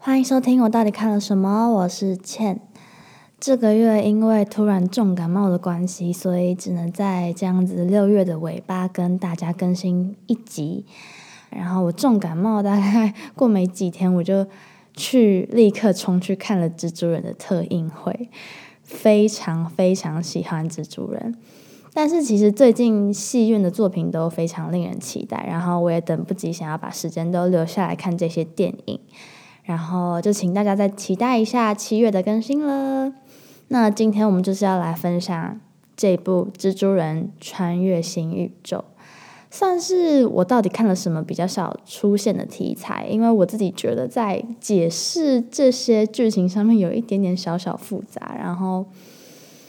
欢迎收听，我到底看了什么？我是倩。这个月因为突然重感冒的关系，所以只能在这样子六月的尾巴跟大家更新一集。然后我重感冒，大概过没几天，我就去立刻冲去看了蜘蛛人的特映会，非常非常喜欢蜘蛛人。但是其实最近戏院的作品都非常令人期待，然后我也等不及想要把时间都留下来看这些电影。然后就请大家再期待一下七月的更新了。那今天我们就是要来分享这部《蜘蛛人穿越新宇宙》，算是我到底看了什么比较少出现的题材，因为我自己觉得在解释这些剧情上面有一点点小小复杂，然后。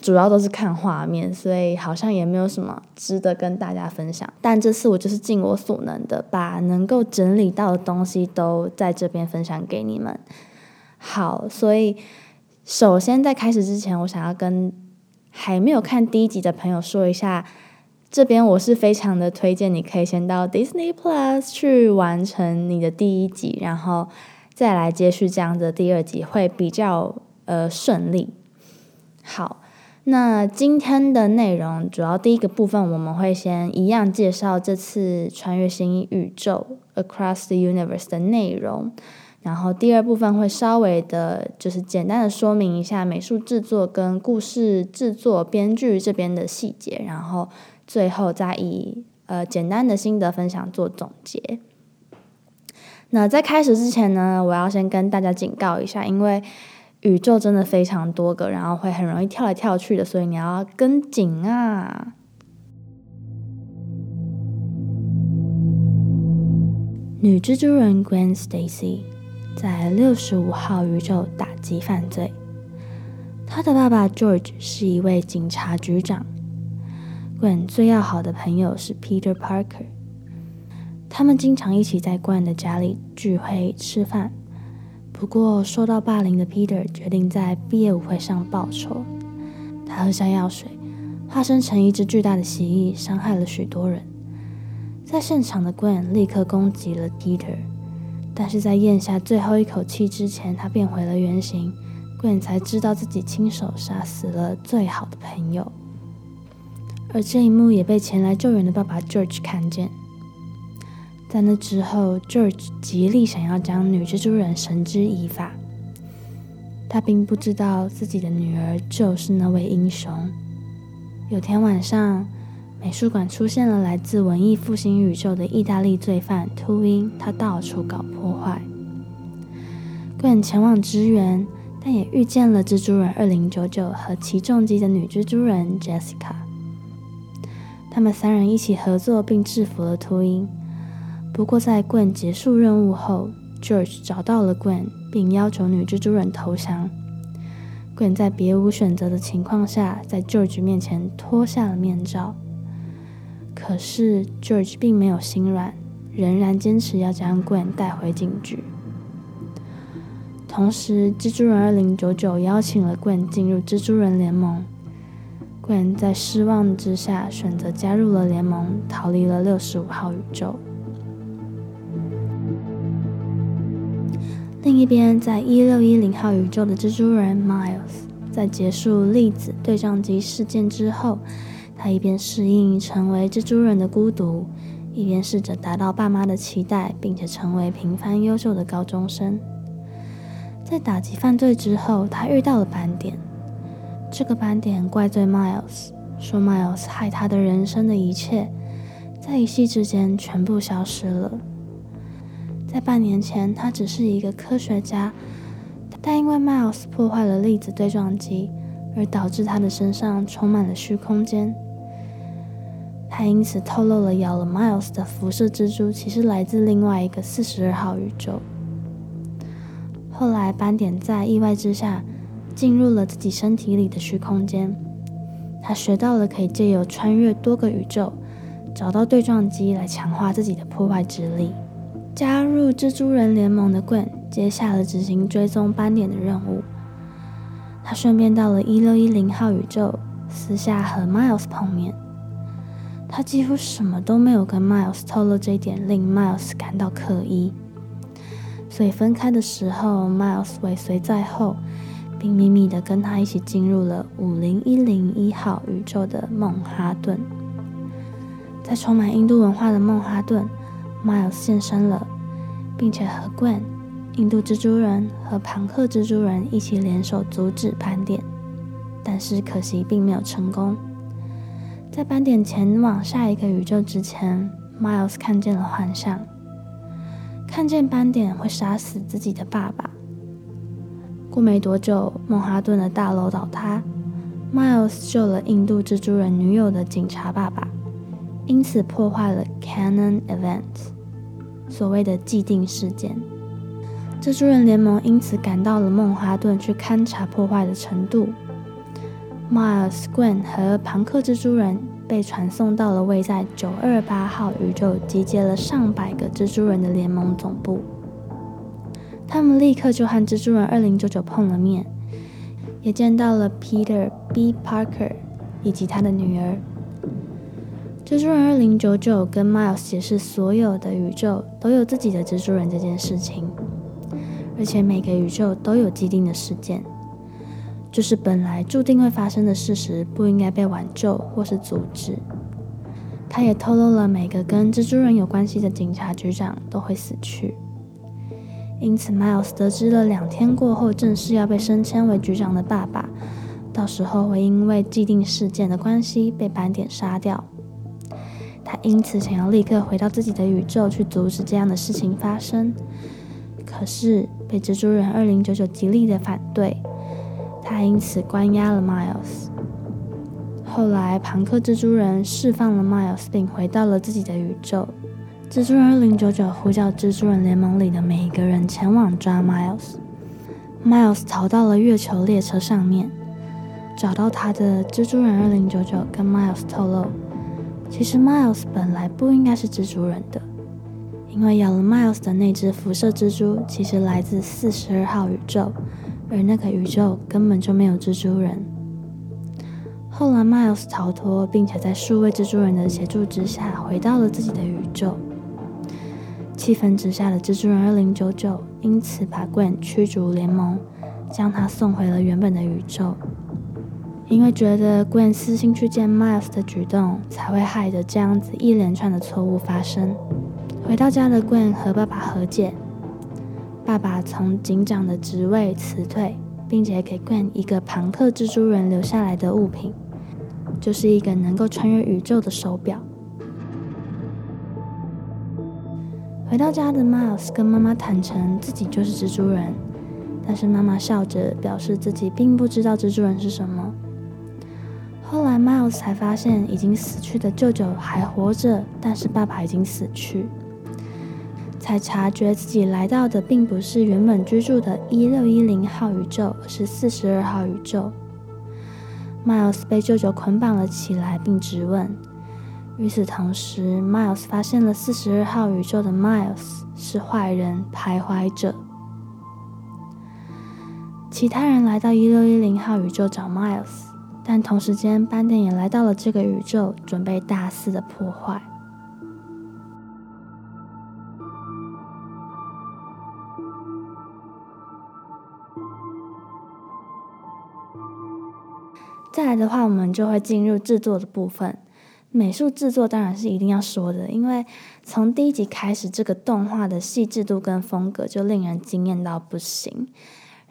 主要都是看画面，所以好像也没有什么值得跟大家分享。但这次我就是尽我所能的，把能够整理到的东西都在这边分享给你们。好，所以首先在开始之前，我想要跟还没有看第一集的朋友说一下，这边我是非常的推荐，你可以先到 Disney Plus 去完成你的第一集，然后再来接续这样的第二集，会比较呃顺利。好。那今天的内容主要第一个部分，我们会先一样介绍这次穿越新宇宙 Across the Universe 的内容，然后第二部分会稍微的，就是简单的说明一下美术制作跟故事制作、编剧这边的细节，然后最后再以呃简单的心得分享做总结。那在开始之前呢，我要先跟大家警告一下，因为。宇宙真的非常多个，然后会很容易跳来跳去的，所以你要跟紧啊！女蜘蛛人 Gwen Stacy 在六十五号宇宙打击犯罪，她的爸爸 George 是一位警察局长。Gwen 最要好的朋友是 Peter Parker，他们经常一起在 Gwen 的家里聚会吃饭。不过，受到霸凌的 Peter 决定在毕业舞会上报仇。他喝下药水，化身成一只巨大的蜥蜴，伤害了许多人。在现场的 Gwen 立刻攻击了 Peter，但是在咽下最后一口气之前，他变回了原形。Gwen 才知道自己亲手杀死了最好的朋友。而这一幕也被前来救援的爸爸 George 看见。在那之后，George 极力想要将女蜘蛛人绳之以法。他并不知道自己的女儿就是那位英雄。有天晚上，美术馆出现了来自文艺复兴宇宙的意大利罪犯秃鹰，他到处搞破坏。Gwen 前往支援，但也遇见了蜘蛛人二零九九和起重机的女蜘蛛人 Jessica。他们三人一起合作，并制服了秃鹰。不过，在 Gwen 结束任务后，George 找到了 Gwen，并要求女蜘蛛人投降。Gwen 在别无选择的情况下，在 George 面前脱下了面罩。可是 George 并没有心软，仍然坚持要将 Gwen 带回警局。同时，蜘蛛人二零九九邀请了 Gwen 进入蜘蛛人联盟。Gwen 在失望之下选择加入了联盟，逃离了六十五号宇宙。另一边，在一六一零号宇宙的蜘蛛人 Miles，在结束粒子对撞机事件之后，他一边适应成为蜘蛛人的孤独，一边试着达到爸妈的期待，并且成为平凡优秀的高中生。在打击犯罪之后，他遇到了斑点。这个斑点怪罪 Miles，说 Miles 害他的人生的一切，在一夕之间全部消失了。在半年前，他只是一个科学家，但因为 Miles 破坏了粒子对撞机，而导致他的身上充满了虚空间。他因此透露了咬了 Miles 的辐射蜘蛛其实来自另外一个四十二号宇宙。后来，斑点在意外之下进入了自己身体里的虚空间，他学到了可以借由穿越多个宇宙，找到对撞机来强化自己的破坏之力。加入蜘蛛人联盟的 Gwen 接下了执行追踪斑点的任务。他顺便到了一六一零号宇宙，私下和 Miles 碰面。他几乎什么都没有跟 Miles 透露，这一点令 Miles 感到可疑。所以分开的时候，Miles 尾随在后，并秘密的跟他一起进入了五零一零一号宇宙的孟哈顿。在充满印度文化的孟哈顿，Miles 现身了，并且和 Gwen、印度蜘蛛人和庞克蜘蛛人一起联手阻止斑点，但是可惜并没有成功。在斑点前往下一个宇宙之前，Miles 看见了幻象，看见斑点会杀死自己的爸爸。过没多久，曼哈顿的大楼倒塌，Miles 救了印度蜘蛛人女友的警察爸爸，因此破坏了 Canon Event，所谓的既定事件。蜘蛛人联盟因此赶到了孟哈顿去勘察破坏的程度。Miles、Gwen 和庞克蜘蛛人被传送到了位在九二八号宇宙、集结了上百个蜘蛛人的联盟总部。他们立刻就和蜘蛛人二零九九碰了面，也见到了 Peter B. Parker 以及他的女儿。蜘蛛人二零九九跟 Miles 解释所有的宇宙都有自己的蜘蛛人这件事情，而且每个宇宙都有既定的事件。就是本来注定会发生的事实，不应该被挽救或是阻止。他也透露了每个跟蜘蛛人有关系的警察局长都会死去。因此，Miles 得知了两天过后正式要被升迁为局长的爸爸，到时候会因为既定事件的关系被斑点杀掉。他因此想要立刻回到自己的宇宙去阻止这样的事情发生，可是被蜘蛛人二零九九极力的反对。他因此关押了 Miles。后来，庞克蜘蛛人释放了 Miles，并回到了自己的宇宙。蜘蛛人2099呼叫蜘蛛人联盟里的每一个人前往抓 Miles。Miles 逃到了月球列车上面，找到他的蜘蛛人2099跟 Miles 透露，其实 Miles 本来不应该是蜘蛛人的，因为咬了 Miles 的那只辐射蜘蛛其实来自42号宇宙。而那个宇宙根本就没有蜘蛛人。后来，Miles 逃脱，并且在数位蜘蛛人的协助之下，回到了自己的宇宙。气愤之下的蜘蛛人二零九九因此把 Gwen 驱逐联盟，将他送回了原本的宇宙。因为觉得 Gwen 私心去见 Miles 的举动，才会害得这样子一连串的错误发生。回到家的 Gwen 和爸爸和解。爸爸从警长的职位辞退，并且给 Gwen 一个庞克蜘蛛人留下来的物品，就是一个能够穿越宇宙的手表。回到家的 Miles 跟妈妈坦诚自己就是蜘蛛人，但是妈妈笑着表示自己并不知道蜘蛛人是什么。后来 Miles 才发现，已经死去的舅舅还活着，但是爸爸已经死去。才察觉自己来到的并不是原本居住的一六一零号宇宙，而是四十二号宇宙。Miles 被舅舅捆绑了起来，并质问。与此同时，Miles 发现了四十二号宇宙的 Miles 是坏人徘徊者。其他人来到一六一零号宇宙找 Miles，但同时间斑点也来到了这个宇宙，准备大肆的破坏。再来的话，我们就会进入制作的部分。美术制作当然是一定要说的，因为从第一集开始，这个动画的细致度跟风格就令人惊艳到不行。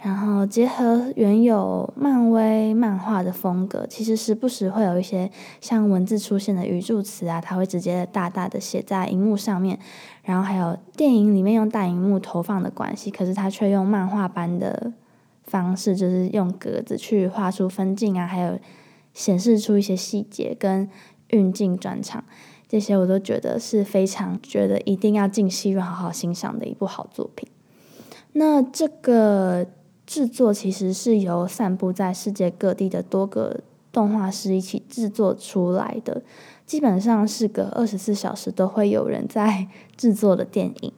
然后结合原有漫威漫画的风格，其实时不时会有一些像文字出现的语助词啊，它会直接大大的写在荧幕上面。然后还有电影里面用大荧幕投放的关系，可是它却用漫画般的。方式就是用格子去画出分镜啊，还有显示出一些细节跟运镜转场，这些我都觉得是非常觉得一定要进戏院好好欣赏的一部好作品。那这个制作其实是由散布在世界各地的多个动画师一起制作出来的，基本上是个二十四小时都会有人在制作的电影。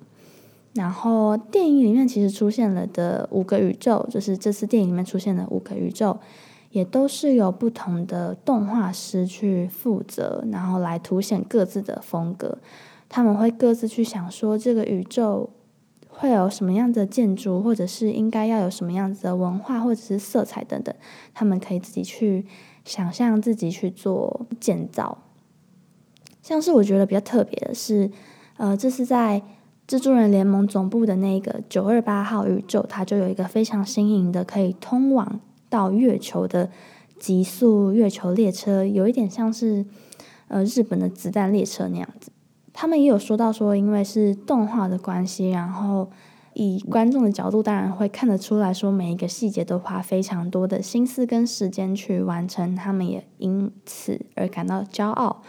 然后电影里面其实出现了的五个宇宙，就是这次电影里面出现的五个宇宙，也都是由不同的动画师去负责，然后来凸显各自的风格。他们会各自去想说这个宇宙会有什么样的建筑，或者是应该要有什么样子的文化或者是色彩等等，他们可以自己去想象，自己去做建造。像是我觉得比较特别的是，呃，这是在蜘蛛人联盟总部的那个九二八号宇宙，它就有一个非常新颖的可以通往到月球的极速月球列车，有一点像是呃日本的子弹列车那样子。他们也有说到说，因为是动画的关系，然后以观众的角度，当然会看得出来说，每一个细节都花非常多的心思跟时间去完成，他们也因此而感到骄傲。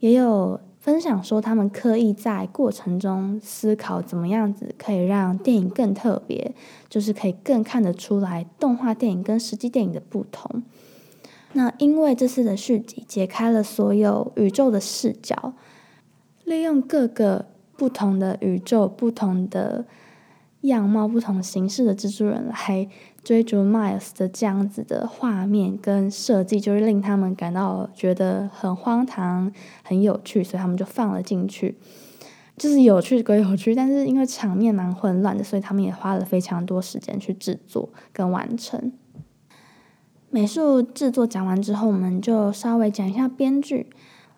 也有分享说，他们刻意在过程中思考怎么样子可以让电影更特别，就是可以更看得出来动画电影跟实际电影的不同。那因为这次的续集解开了所有宇宙的视角。利用各个不同的宇宙、不同的样貌、不同形式的蜘蛛人来追逐 Miles 的这样子的画面跟设计，就是令他们感到觉得很荒唐、很有趣，所以他们就放了进去。就是有趣归有趣，但是因为场面蛮混乱的，所以他们也花了非常多时间去制作跟完成。美术制作讲完之后，我们就稍微讲一下编剧。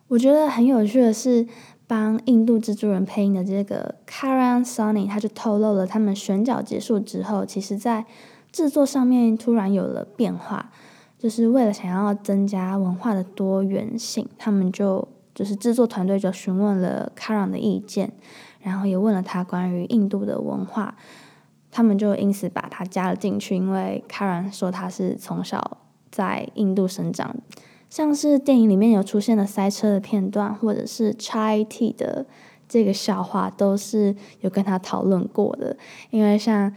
我觉得很有趣的是。帮印度蜘蛛人配音的这个 Karan Sony，他就透露了他们选角结束之后，其实在制作上面突然有了变化，就是为了想要增加文化的多元性，他们就就是制作团队就询问了 Karan 的意见，然后也问了他关于印度的文化，他们就因此把他加了进去，因为 Karan 说他是从小在印度生长。像是电影里面有出现的塞车的片段，或者是 chai T 的这个笑话，都是有跟他讨论过的。因为像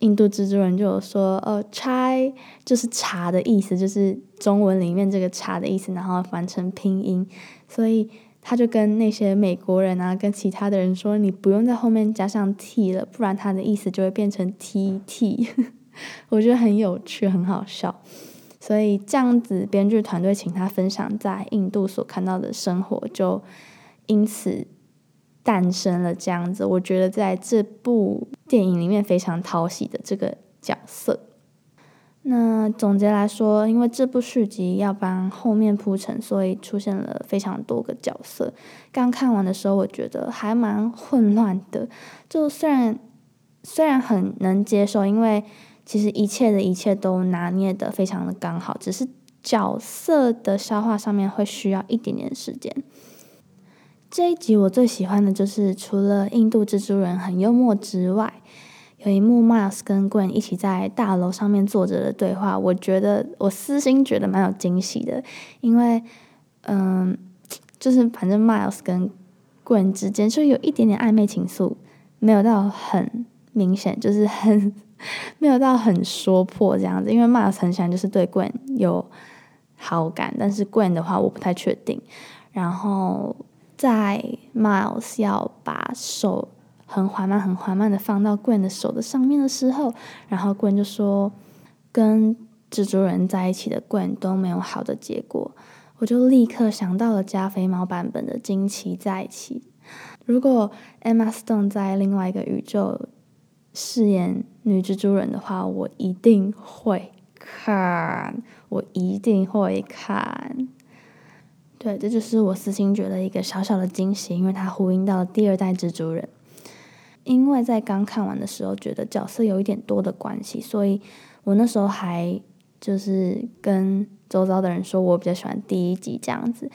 印度蜘蛛人就有说，呃，chai 就是茶的意思，就是中文里面这个茶的意思，然后翻成拼音，所以他就跟那些美国人啊，跟其他的人说，你不用在后面加上 t 了，不然他的意思就会变成 tt。我觉得很有趣，很好笑。所以这样子，编剧团队请他分享在印度所看到的生活，就因此诞生了这样子。我觉得在这部电影里面非常讨喜的这个角色。那总结来说，因为这部续集要帮后面铺陈，所以出现了非常多个角色。刚看完的时候，我觉得还蛮混乱的。就虽然虽然很能接受，因为。其实一切的一切都拿捏的非常的刚好，只是角色的消化上面会需要一点点时间。这一集我最喜欢的就是除了印度蜘蛛人很幽默之外，有一幕 Miles 跟 Gwen 一起在大楼上面坐着的对话，我觉得我私心觉得蛮有惊喜的，因为嗯，就是反正 Miles 跟 Gwen 之间就有一点点暧昧情愫，没有到很明显，就是很。没有到很说破这样子，因为 Miles 很喜欢就是对 Gwen 有好感，但是 Gwen 的话我不太确定。然后在 Miles 要把手很缓慢、很缓慢的放到 Gwen 的手的上面的时候，然后 Gwen 就说：“跟蜘蛛人在一起的 Gwen 都没有好的结果。”我就立刻想到了加菲猫版本的惊奇在一起。如果 Emma Stone 在另外一个宇宙。饰演女蜘蛛人的话，我一定会看，我一定会看。对，这就是我私心觉得一个小小的惊喜，因为它呼应到了第二代蜘蛛人。因为在刚看完的时候，觉得角色有一点多的关系，所以我那时候还就是跟周遭的人说我比较喜欢第一集这样子。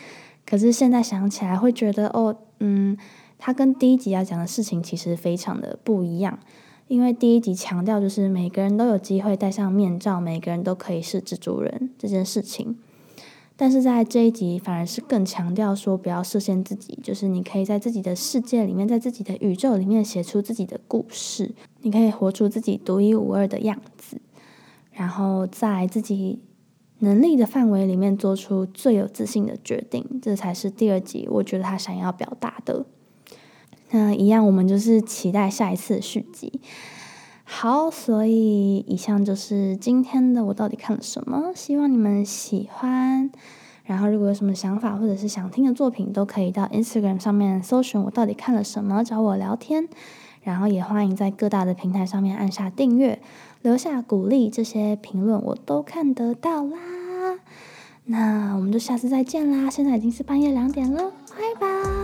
可是现在想起来，会觉得哦，嗯，他跟第一集要讲的事情其实非常的不一样。因为第一集强调就是每个人都有机会戴上面罩，每个人都可以是蜘蛛人这件事情，但是在这一集反而是更强调说不要设限自己，就是你可以在自己的世界里面，在自己的宇宙里面写出自己的故事，你可以活出自己独一无二的样子，然后在自己能力的范围里面做出最有自信的决定，这才是第二集我觉得他想要表达的。那一样，我们就是期待下一次续集。好，所以以上就是今天的我到底看了什么，希望你们喜欢。然后，如果有什么想法或者是想听的作品，都可以到 Instagram 上面搜寻我到底看了什么，找我聊天。然后也欢迎在各大的平台上面按下订阅，留下鼓励，这些评论我都看得到啦。那我们就下次再见啦！现在已经是半夜两点了，拜拜。